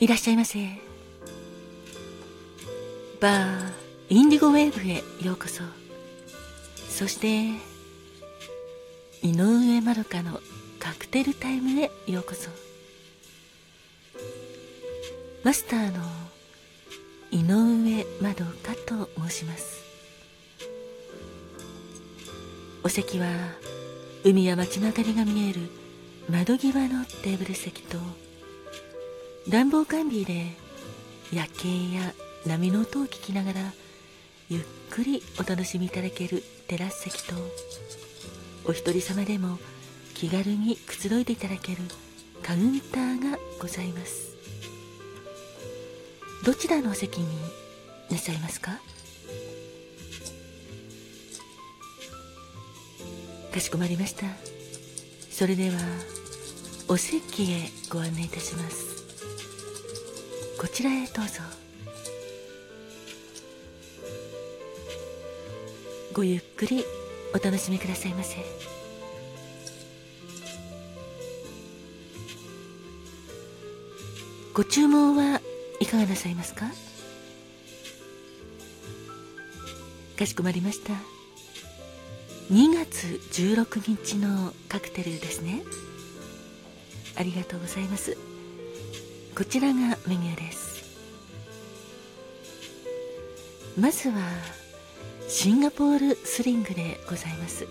いらっしゃいませ。バーインディゴウェーブへようこそ。そして井上まどかのカクテルタイムへようこそ。マスターの井上まどかと申します。お席は海や街の明かりが見える窓際のテーブル席と暖房完備で夜景や波の音を聞きながらゆっくりお楽しみいただけるテラス席とお一人様でも気軽にくつろいでいただけるカウンターがございます。どちらのお席になさいますか？かしこまりました。それではお席へご案内いたします。こちらへどうぞ。ごゆっくりお楽しみくださいませ。ご注文はいかがなさいますか？かしこまりました。2月16日のカクテルですね。ありがとうございます。こちらがメニューです。まずはシンガポールスリングでございます。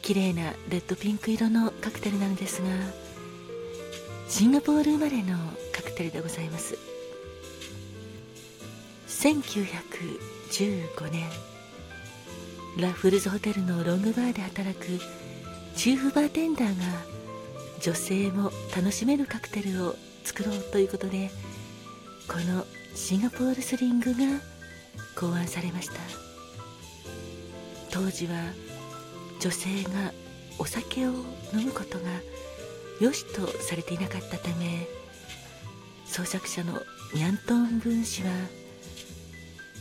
綺麗なレッドピンク色のカクテルなんですがシンガポール生まれのカクテルでございます。1915年ラフルズホテルのロングバーで働くチーフバーテンダーが女性も楽しめるカクテルを作ろうということでこのシンガポールスリングが考案されました。当時は女性がお酒を飲むことが良しとされていなかったため創作者のニャントン分子は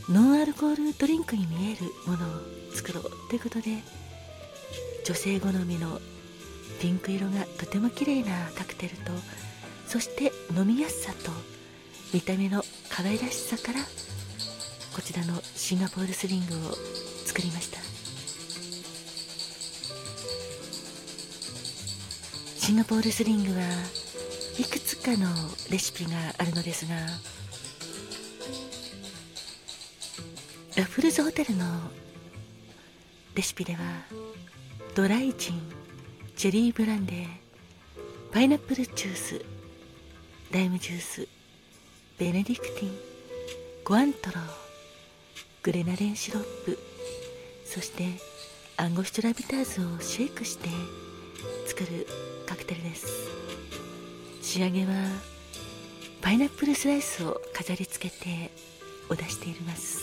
ノンアルコールドリンクに見えるものを作ろうということで女性好みのピンク色がとても綺麗なカクテルとそして飲みやすさと見た目の可愛らしさからこちらのシンガポールスリングを作りました。シンガポールスリングはいくつかのレシピがあるのですがラフルズホテルのレシピではドライジンチェリーブランデーパイナップルジュースライムジュースベネディクティンゴアントローグレナデンシロップそしてアンゴスチュラビターズをシェイクして作るカクテルです。仕上げはパイナップルスライスを飾り付けてお出しています。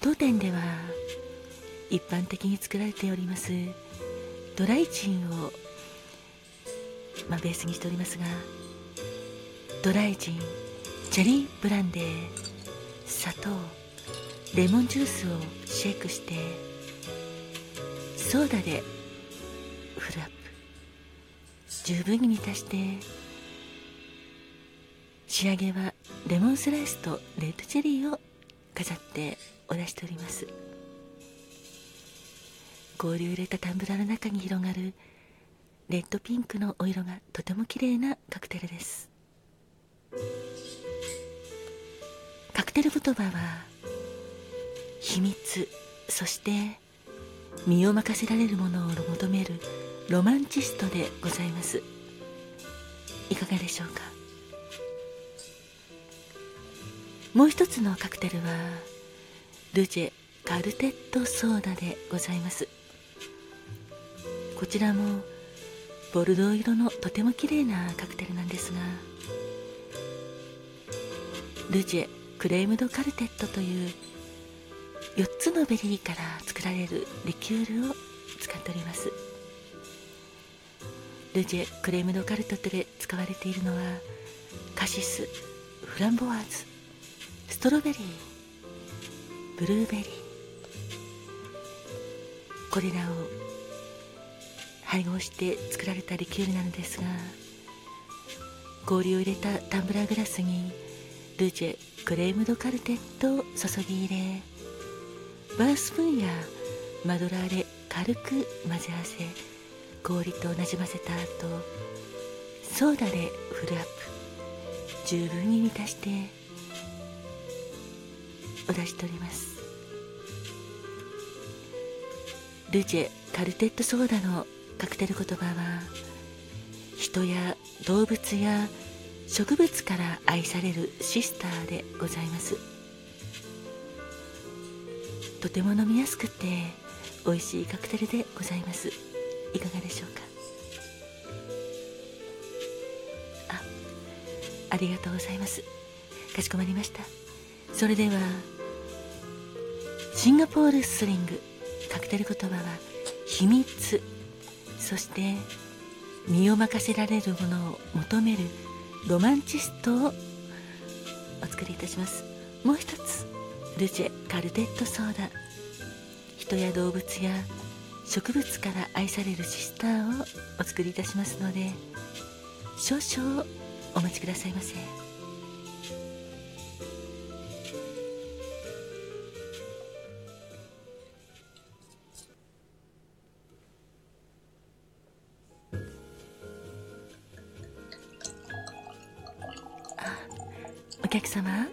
当店では一般的に作られておりますドライチンを、まあ、ベースにしておりますがドライジンチェリーブランデー砂糖レモンジュースをシェイクしてソーダでフルアップ十分に満たして仕上げはレモンスライスとレッドチェリーを飾ってお出しております。氷を入れたタンブラーの中に広がるレッドピンクのお色がとても綺麗なカクテルです。カクテル言葉は秘密そして身を任せられるものを求めるロマンチストでございます。いかがでしょうか？もう一つのカクテルはルジェカルテットソーダでございます。こちらもボルドー色のとても綺麗なカクテルなんですがルジェクレームドカルテットという4つのベリーから作られるリキュールを使っております。ルジェクレームドカルテットで使われているのはカシスフランボワーズストロベリーブルーベリー。これらを配合して作られたリキュールなのですが氷を入れたタンブラーグラスにルジェクレームドカルテットを注ぎ入れバースプーンやマドラーで軽く混ぜ合わせ氷となじませた後ソーダでフルアップ。十分に満たしてお出し取ります。ルジェカルテットソーダのカクテル言葉は人や動物や植物から愛されるシスターでございます。とても飲みやすくて美味しいカクテルでございます。いかがでしょうか？あありがとうございます。かしこまりました。それではシンガポールスリングカクテル言葉は秘密。そして身を任せられるものを求めるロマンチストをお作りいたしますもう一つルチェカルテットソーダ人や動物や植物から愛されるシスターをお作りいたしますので少々お待ちくださいませ。客様。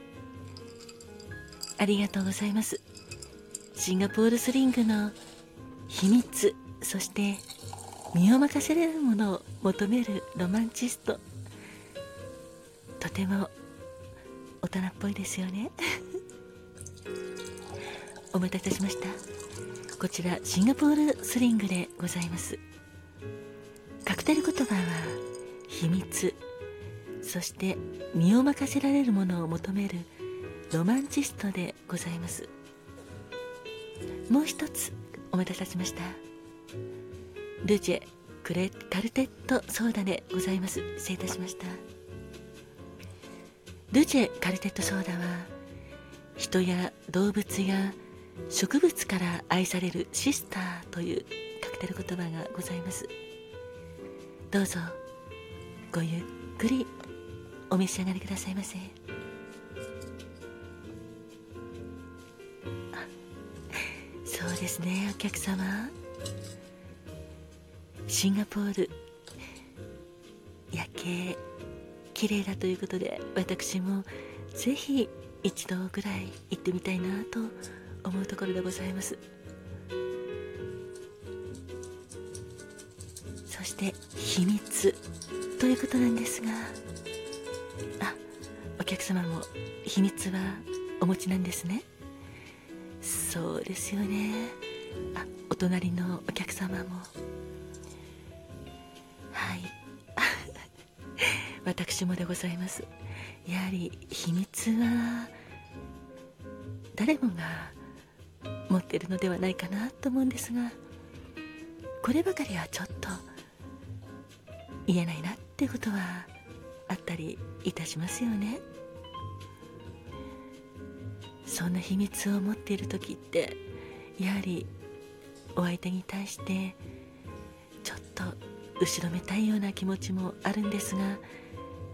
ありがとうございます。シンガポールスリングの秘密そして身を任せられるものを求めるロマンチスト。とても大人っぽいですよね。お待たせしました。こちらシンガポールスリングでございます。カクテル言葉は秘密。そして身を任せられるものを求めるロマンチストでございます。もう一つお待たせしました。ルジェクレカルテットソーダでございます。失礼いたしました。ルジェカルテットソーダは人や動物や植物から愛されるシスターというカクテル言葉がございます。どうぞごゆっくりお召し上がりくださいませ。そうですねお客様。シンガポール夜景綺麗だということで私もぜひ一度ぐらい行ってみたいなと思うところでございます。そして秘密ということなんですがお客様も秘密はお持ちなんですね。そうですよね。あお隣のお客様も。はい。私もでございます。やはり秘密は誰もが持ってるのではないかなと思うんですがこればかりはちょっと言えないなってことはあったりいたしますよね。そんな秘密を持っている時ってやはりお相手に対してちょっと後ろめたいような気持ちもあるんですが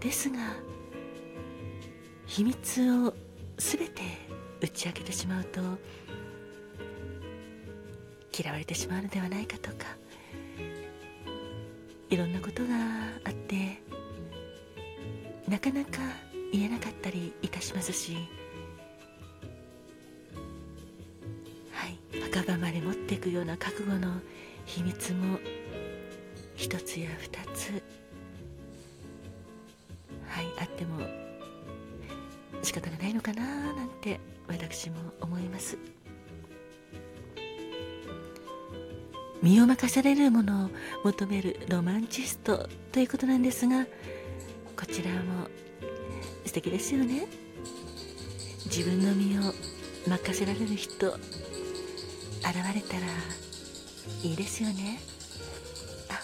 ですが秘密を全て打ち明けてしまうと嫌われてしまうのではないかとかいろんなことがあってなかなか言えなかったりいたしますし。はい。墓場まで持っていくような覚悟の秘密も一つや二つ。はい。あっても仕方がないのかななんて私も思います。身を任されるものを求めるロマンチストということなんですがこちらも素敵ですよね。自分の身を任せられる人現れたらいいですよね。あ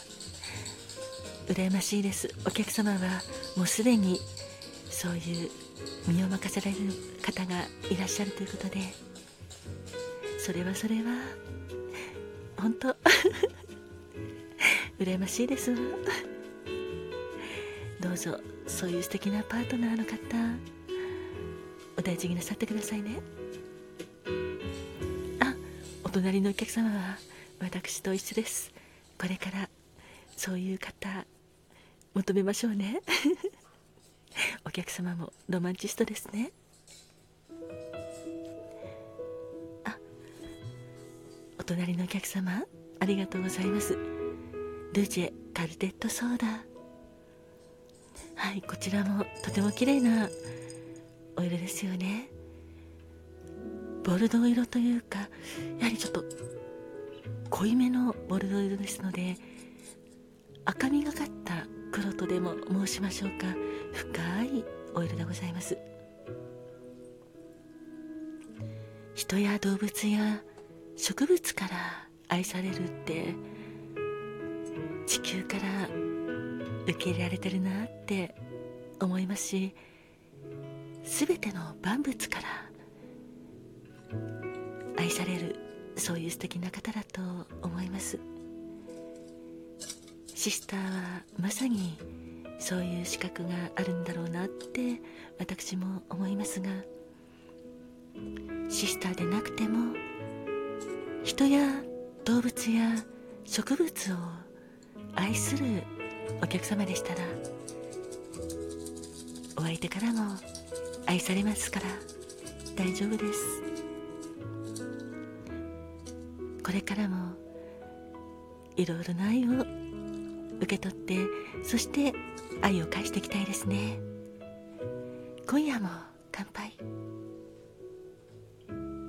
羨ましいです。お客様はもうすでにそういう身を任せられる方がいらっしゃるということで。それはそれは本当 羨ましいですどうぞそういう素敵なパートナーの方お大事になさってくださいね。あお隣のお客様は私と一緒です。これからそういう方求めましょうね。お客様もロマンチストですね。あお隣のお客様ありがとうございます。ルジェカルテットソーダ。はいこちらもとても綺麗なお色ですよね。ボルドー色というかやはりちょっと濃いめのボルドー色ですので赤みがかった黒とでも申しましょうか。深いお色でございます。人や動物や植物から愛されるって地球から受け入れられてるなって思いますし全ての万物から愛されるそういう素敵な方だと思います。シスターはまさにそういう資格があるんだろうなって私も思いますがシスターでなくても人や動物や植物を愛するお客様でしたらお相手からも愛されますから大丈夫です。これからもいろいろな愛を受け取ってそして愛を返していきたいですね。今夜も乾杯。